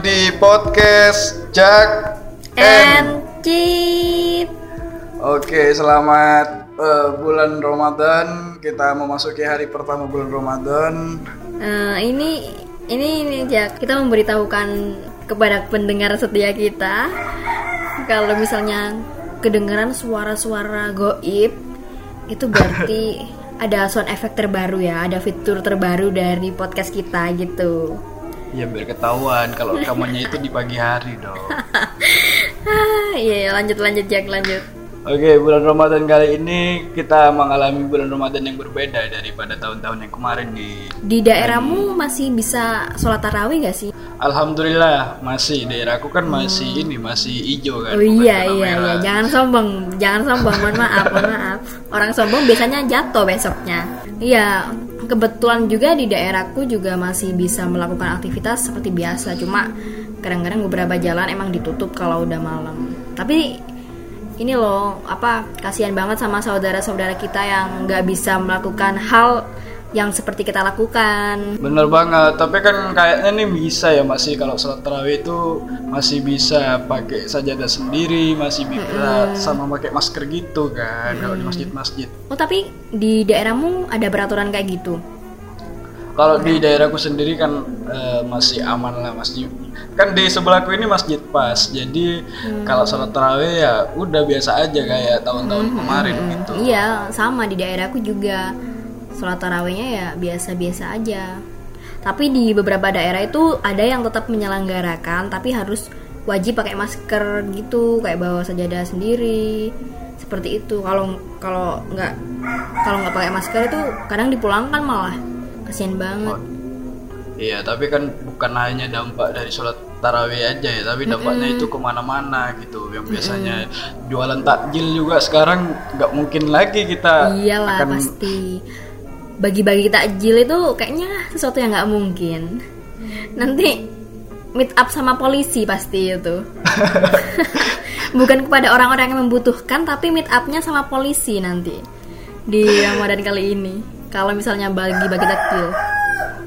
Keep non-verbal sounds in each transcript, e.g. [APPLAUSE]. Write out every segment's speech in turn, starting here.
di podcast Jack and Cip. Oke, selamat eh, bulan Ramadan. Kita memasuki hari pertama bulan Ramadan. Eh, ini ini ini Jack, kita memberitahukan kepada pendengar setia kita kalau misalnya kedengaran suara-suara goib itu berarti [LAUGHS] ada sound effect terbaru ya, ada fitur terbaru dari podcast kita gitu. Ya biar ketahuan kalau rekamannya itu di pagi hari dong. Ah, [LAUGHS] iya lanjut lanjut Jack lanjut. Oke, bulan Ramadan kali ini kita mengalami bulan Ramadan yang berbeda daripada tahun-tahun yang kemarin di Di daerahmu masih bisa sholat tarawih gak sih? Alhamdulillah masih daerahku kan masih ini masih hijau kan. Oh iya iya merah. iya, jangan sombong, jangan sombong, mohon maaf, mohon maaf. Orang sombong biasanya jatuh besoknya. Iya, kebetulan juga di daerahku juga masih bisa melakukan aktivitas seperti biasa, cuma kadang-kadang beberapa jalan emang ditutup kalau udah malam. Tapi ini loh, apa kasihan banget sama saudara-saudara kita yang nggak bisa melakukan hal yang seperti kita lakukan. Bener banget, tapi kan kayaknya nih bisa ya masih kalau sholat tarawih itu masih bisa pakai sajadah sendiri, masih bisa sama pakai masker gitu kan kalau di masjid-masjid. Oh tapi di daerahmu ada peraturan kayak gitu? Kalau di daerahku sendiri kan eh, masih aman lah masjid. Kan di sebelahku ini masjid pas, jadi kalau sholat tarawih ya udah biasa aja kayak tahun-tahun kemarin gitu. Iya, sama di daerahku juga. Sholat tarawihnya ya biasa-biasa aja. Tapi di beberapa daerah itu ada yang tetap menyelenggarakan, tapi harus wajib pakai masker gitu, kayak bawa sajadah sendiri. Seperti itu. Kalau kalau nggak kalau nggak pakai masker itu kadang dipulangkan malah. Kasian banget. Iya, tapi kan bukan hanya dampak dari sholat tarawih aja ya, tapi dampaknya itu ke mana-mana gitu. Yang biasanya jualan takjil juga sekarang nggak mungkin lagi kita Iyalah akan pasti. Bagi-bagi takjil itu kayaknya sesuatu yang nggak mungkin. Nanti meet up sama polisi pasti itu. [LAUGHS] Bukan kepada orang-orang yang membutuhkan, tapi meet upnya sama polisi nanti di Ramadan kali ini. Kalau misalnya bagi-bagi takjil.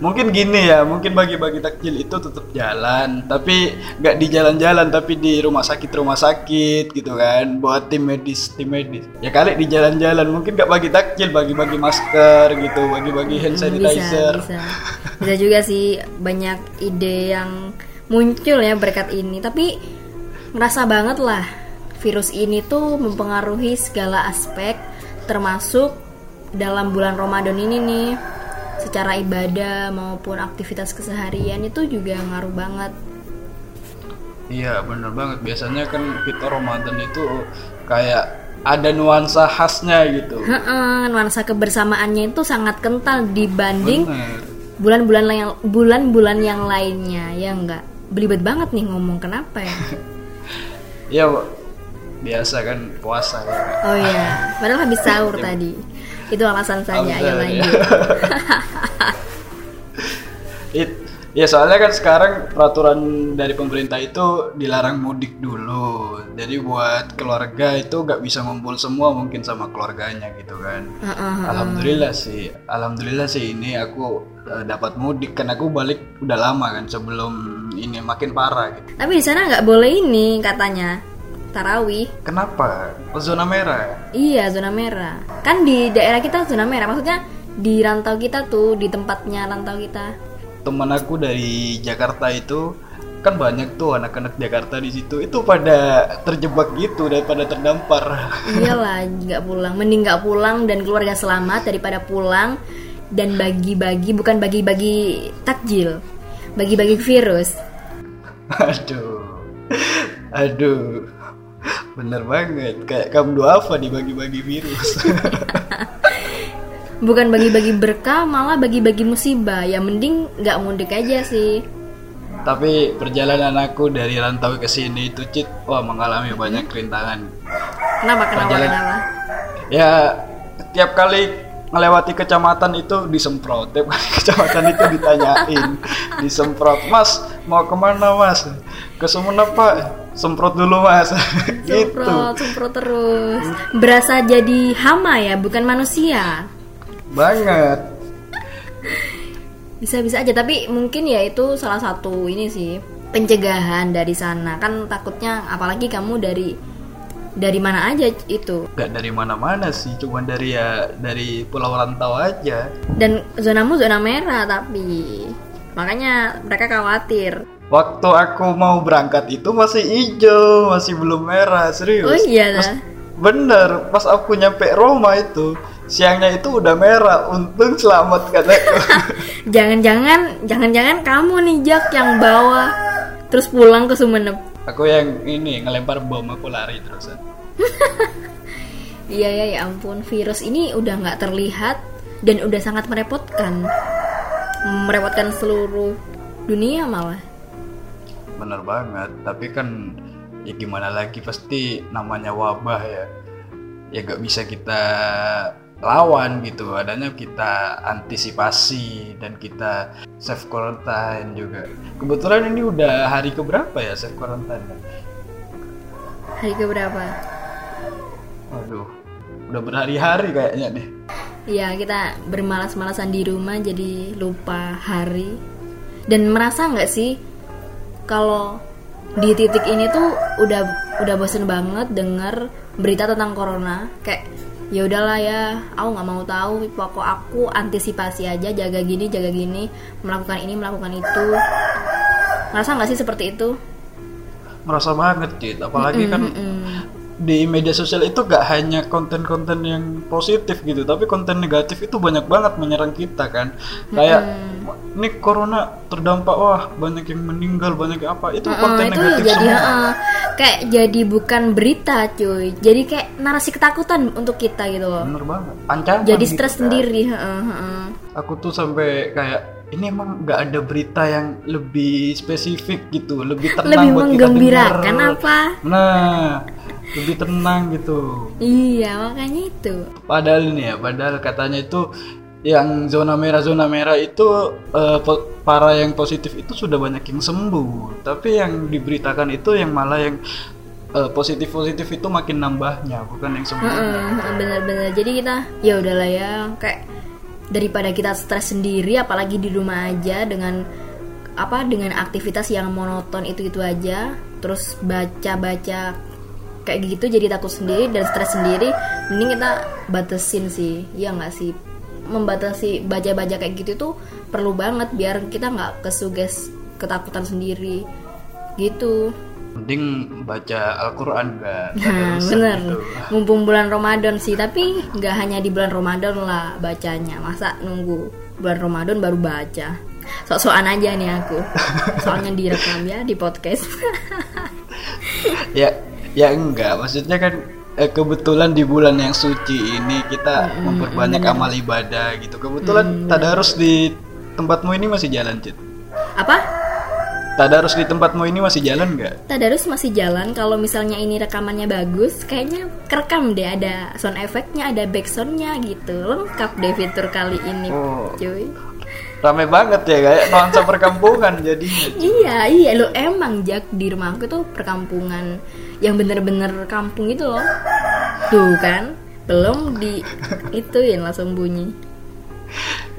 Mungkin gini ya, mungkin bagi-bagi takjil itu tetap jalan, tapi nggak di jalan-jalan, tapi di rumah sakit rumah sakit gitu kan, buat tim medis tim medis. Ya kali di jalan-jalan, mungkin nggak bagi takjil, bagi-bagi masker gitu, bagi-bagi hand sanitizer. Bisa, bisa. Bisa juga sih banyak ide yang muncul ya berkat ini. Tapi ngerasa banget lah virus ini tuh mempengaruhi segala aspek termasuk dalam bulan Ramadan ini nih. Secara ibadah maupun aktivitas keseharian itu juga ngaruh banget. Iya bener banget biasanya kan kita Ramadan itu kayak ada nuansa khasnya gitu. Nuansa kebersamaannya itu sangat kental dibanding bulan-bulan yang bulan-bulan yang lainnya ya enggak belibet banget nih ngomong kenapa ya [LAUGHS] Ya biasa kan puasa ya. Oh iya, padahal habis sahur [LAUGHS] tadi. Itu alasan saja. Ayo sahur, lanjut. [LAUGHS] It- ya soalnya kan sekarang peraturan dari pemerintah itu dilarang mudik dulu. Jadi buat keluarga itu nggak bisa ngumpul semua mungkin sama keluarganya gitu kan. Heeh. Alhamdulillah sih, alhamdulillah sih ini aku eh, dapat mudik kan aku balik udah lama kan sebelum ini makin parah gitu. Tapi di sana nggak boleh ini katanya tarawih. Kenapa? Oh, zona merah. Iya zona merah. Kan di daerah kita zona merah. Maksudnya di rantau kita tuh di tempatnya rantau kita. Teman aku dari Jakarta itu kan banyak tuh anak-anak Jakarta di situ itu pada terjebak gitu daripada terdampar. Iyalah [LAUGHS] nggak pulang. Mending nggak pulang dan keluarga selamat daripada pulang dan bagi-bagi bukan bagi-bagi takjil, bagi-bagi virus. Aduh. Aduh. Bener banget. Kayak kamu doa apa dibagi-bagi virus. [LAUGHS] bukan bagi-bagi berkah malah bagi-bagi musibah. Ya mending nggak mudik aja sih. Tapi perjalanan aku dari rantau ke sini itu Cit, wah mengalami banyak rintangan. kenapa? Kenapa? Perjalanan- kenapa? Ya tiap kali melewati kecamatan itu disemprot, tiap kali [LAUGHS] kecamatan itu ditanyain, disemprot, Mas mau ke mana Mas? Ke Sumenep Pak, semprot dulu Mas, [LAUGHS] gitu. semprot semprot terus. Berasa jadi hama ya bukan manusia. Banget. bisa-bisa aja tapi mungkin ya itu salah satu ini sih pencegahan dari sana. Kan takutnya apalagi kamu dari dari mana aja itu. Gak dari mana-mana sih, cuman dari ya dari pulau rantau aja. dan zonamu zona merah tapi makanya mereka khawatir Waktu aku mau berangkat itu masih hijau, masih belum merah, serius. oh iya dah bener, pas aku nyampe Roma itu, siangnya itu udah merah. Untung selamat kataku. [LAUGHS] jangan-jangan jangan-jangan kamu nih Jak yang bawa terus pulang ke Sumeneb aku yang ini ngelempar bom, aku lari terusan. iya ya ya ampun virus ini udah nggak terlihat dan udah sangat merepotkan merepotkan seluruh dunia malah Bener banget, tapi kan ya gimana lagi pasti namanya wabah ya. Ya gak bisa kita lawan gitu, adanya kita antisipasi dan kita self quarantine juga. Kebetulan ini udah hari keberapa ya self quarantine? hari keberapa Waduh, udah berhari-hari kayaknya nih. ya kita bermalas-malasan di rumah jadi lupa hari dan merasa nggak sih kalau di titik ini tuh udah udah bosen banget denger berita tentang corona kayak ya udahlah ya aku nggak mau tahu pokok aku antisipasi aja jaga gini jaga gini melakukan ini melakukan itu merasa nggak sih seperti itu Merasa banget, Cid. Apalagi kan Mm-mm. Di media sosial itu gak hanya konten-konten yang positif gitu, tapi konten negatif itu banyak banget menyerang kita kan. Kayak ini corona terdampak wah banyak yang meninggal, banyak yang apa. Itu Heeh, konten itu negatif jadi semua. heeh, kayak jadi bukan berita cuy jadi kayak narasi ketakutan untuk kita gitu loh Bener banget. Ancaman jadi gitu stres kan. sendiri heeh, heeh. Aku tuh sampai kayak ini emang gak ada berita yang lebih spesifik gitu, lebih tenang lebih buat kita menggembirakan denger. apa Nah, lebih tenang gitu. iya makanya itu Padahal ini ya, padahal katanya itu yang zona merah zona merah itu eh, po- para yang positif itu sudah banyak yang sembuh. Tapi yang diberitakan itu yang malah yang positif positif itu makin nambahnya, bukan yang sembuh. Heeh, heeh, bener-bener jadi kita ya udahlah ya kayak daripada kita stres sendiri apalagi di rumah aja dengan apa dengan aktivitas yang monoton itu itu aja terus baca-baca kayak gitu jadi takut sendiri dan stres sendiri mending kita batasin sih ya nggak sih membatasi baca-baca kayak gitu tuh perlu banget biar kita nggak kesuges ketakutan sendiri gitu Mending baca Al-Qur'an enggak Nah, bener. Mumpung bulan Ramadan sih, tapi nggak hanya di bulan Ramadan lah bacanya. Masa nunggu bulan Ramadan baru baca? Sok-sokan aja nih aku. [LAUGHS] Soalnya direkam ya di podcast. [LAUGHS] ya ya enggak, maksudnya kan eh, kebetulan di bulan yang suci ini kita memperbanyak amal ibadah gitu. Kebetulan tadarus di tempatmu ini masih jalan, Cid. Apa? Tadarus di tempatmu ini masih jalan nggak? Tadarus masih jalan. Kalau misalnya ini rekamannya bagus, kayaknya kerekam deh ada sound effectnya, ada backsoundnya gitu. Lengkap deh fitur kali ini, Oh. cuy. Rame banget ya kayak nuansa perkampungan jadinya. Iya, iya lo emang Jak di rumah aku tuh perkampungan yang bener-bener kampung itu loh. Tuh kan, belum di ituin langsung bunyi.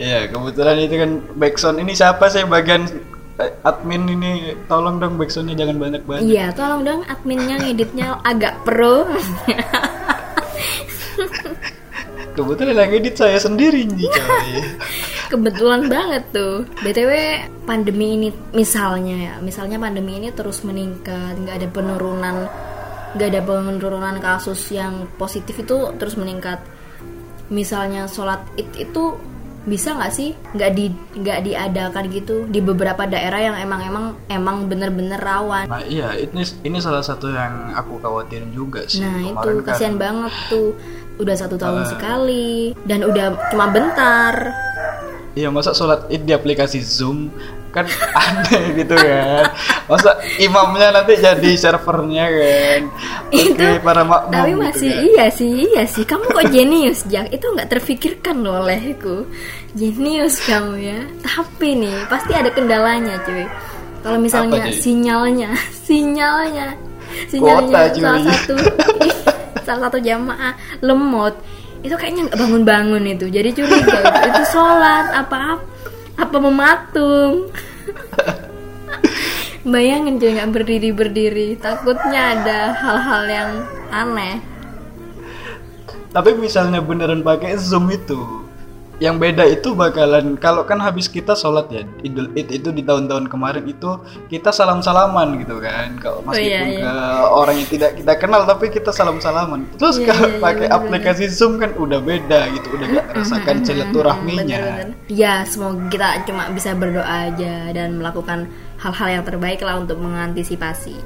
Iya, kebetulan itu kan backsound ini siapa sih bagian eh, admin ini tolong dong backsoundnya jangan banyak-banyak. Iya, tolong dong adminnya ngeditnya agak pro. Kebetulan yang edit saya sendiri nih coy. [LAUGHS] Kebetulan banget tuh. BTW pandemi ini misalnya ya, misalnya pandemi ini terus meningkat, nggak ada penurunan nggak ada penurunan kasus yang positif itu terus meningkat. Misalnya sholat id itu bisa nggak sih nggak di nggak diadakan gitu di beberapa daerah yang emang emang emang bener-bener rawan. Nah iya, ini ini salah satu yang aku khawatirin juga sih. Nah itu Kemarin kan- kasihan banget tuh udah satu tahun sekali dan udah cuma bentar. Iya masa sholat id di aplikasi Zoom kan [LAUGHS] aneh gitu kan. Masa imamnya nanti jadi servernya kan. Itu, Oke, para makmum Tapi gitu masih kan. iya sih iya sih kamu kok jenius Jak itu nggak terfikirkan loh olehku jenius kamu ya. Tapi nih pasti ada kendalanya cuy. Kalau misalnya Apa, sinyalnya sinyalnya [LAUGHS] sinyalnya Kuota, cuy. salah satu [LAUGHS] salah satu jamaah lemot itu kayaknya nggak bangun-bangun itu. Jadi curiga itu, itu sholat apa apa mematung. [LAUGHS] Bayangin cuy nggak berdiri berdiri, takutnya ada hal-hal yang aneh. Tapi misalnya beneran pakai Zoom itu, yang beda itu bakalan kalau kan habis kita sholat ya Idul Id itu di tahun-tahun kemarin itu kita salam-salaman gitu kan kalau Oh, meskipun iya, iya. ke orang yang tidak kita kenal tapi kita salam-salaman terus Iya, kalau iya, iya, pakai bener-bener. aplikasi Zoom kan udah beda gitu udah gak merasakan silaturahminya. Ya, semoga kita cuma bisa berdoa aja dan melakukan hal-hal yang terbaik lah untuk mengantisipasi.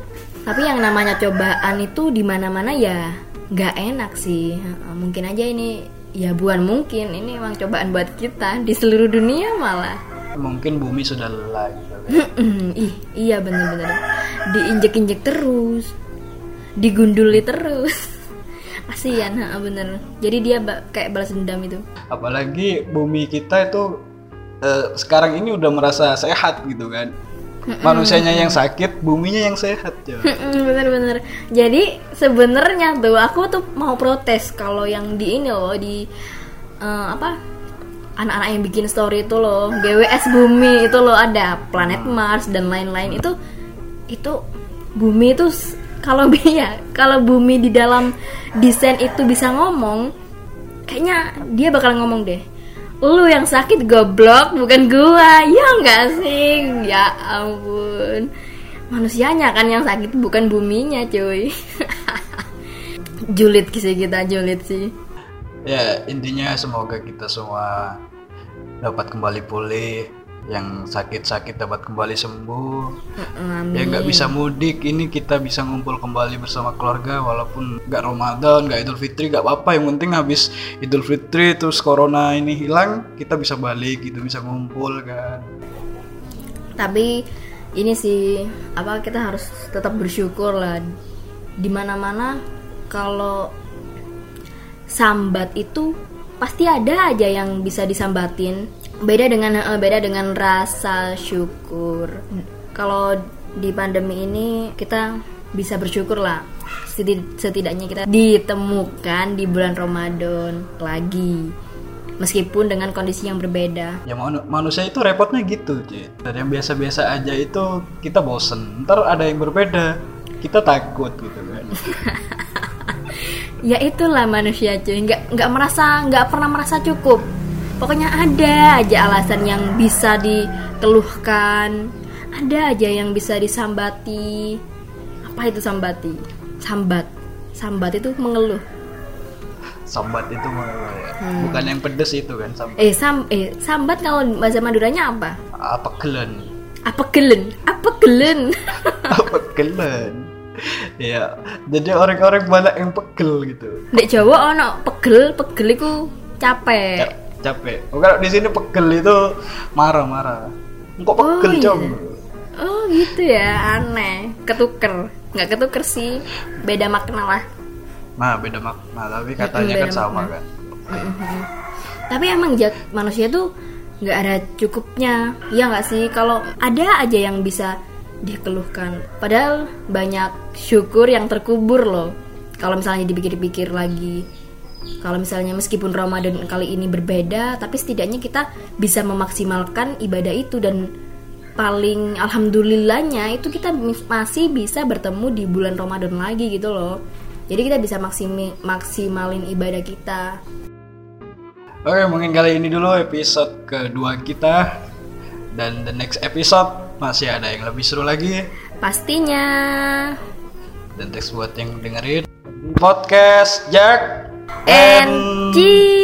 Tapi yang namanya cobaan itu di mana-mana ya nggak enak sih. Mungkin aja ini ya bukan mungkin ini emang cobaan buat kita di seluruh dunia malah. mungkin bumi sudah lelah gitu. Ih, iya bener-bener diinjek-injek terus, digunduli terus. [LAUGHS] Kasihan, heeh, bener. Jadi dia ba- kayak balas dendam itu. apalagi bumi kita itu eh, sekarang ini udah merasa sehat gitu kan manusianya yang sakit buminya yang sehat ya. Bener-bener. Jadi sebenarnya tuh aku tuh mau protes kalau yang di ini loh di eh, apa anak-anak yang bikin story itu loh GWS Bumi itu loh ada planet Mars dan lain-lain. Itu itu Bumi itu kalau [LAUGHS] ya kalau Bumi di dalam desain itu bisa ngomong kayaknya dia bakal ngomong deh lu yang sakit goblok bukan gua. Ya enggak sih? Ya ampun. Manusianya kan yang sakit bukan buminya cuy. [LAUGHS] Julid sih kita julid sih. Ya intinya semoga kita semua dapat kembali pulih yang sakit-sakit dapat kembali sembuh. Amin. ya nggak bisa mudik. Ini kita bisa ngumpul kembali bersama keluarga walaupun nggak Ramadan nggak Idul Fitri nggak apa-apa. Yang penting habis Idul Fitri terus corona ini hilang kita bisa balik gitu bisa ngumpul kan. Tapi ini sih apa kita harus tetap bersyukur lah. Di mana mana kalau sambat itu pasti ada aja yang bisa disambatin beda dengan eh, beda dengan rasa syukur. Kalau di pandemi ini kita bisa bersyukur lah. Seti- setidaknya kita ditemukan di bulan Ramadan lagi. Meskipun dengan kondisi yang berbeda. Ya manu- manusia itu repotnya gitu cuy dari yang biasa-biasa aja itu kita bosen. Ntar ada yang berbeda kita takut gitu kan. [LAUGHS] Ya itulah manusia cuy nggak nggak merasa nggak pernah merasa cukup pokoknya ada aja alasan yang bisa dikeluhkan. Ada aja yang bisa disambati. Apa itu sambati? Sambat. Sambat itu mengeluh. Sambat itu mah ya. bukan yang pedes itu kan sambat. Eh sam eh sambat kalau bahasa Maduranya apa? Apa kelen? Apa gelen apa gelen [LAUGHS] apa kelen? Ya jadi orang-orang banyak yang pegel gitu. Dek Jawa ono pegel pegel iku capek. Ca- capek oh, kalau di sini pegel itu marah-marah kok pegel iya. Cong? Oh gitu ya, aneh. Ketuker. Nggak ketuker sih, beda makna lah. nah beda makna tapi katanya beda kan sama makna. kan Mhm. Tapi emang jat manusia tuh nggak ada cukupnya, ya nggak sih? Kalau ada aja yang bisa dikeluhkan, padahal banyak syukur yang terkubur loh. Kalau misalnya dipikir-pikir lagi, kalau misalnya meskipun Ramadan kali ini berbeda, tapi setidaknya kita bisa memaksimalkan ibadah itu dan paling alhamdulillahnya itu kita masih bisa bertemu di bulan Ramadan lagi gitu loh. Jadi kita bisa maksimi maksimalin ibadah kita. Oke, mungkin kali ini dulu episode kedua kita. Dan the next episode masih ada yang lebih seru lagi. Pastinya. Dan thanks buat yang dengerin podcast Jack And G.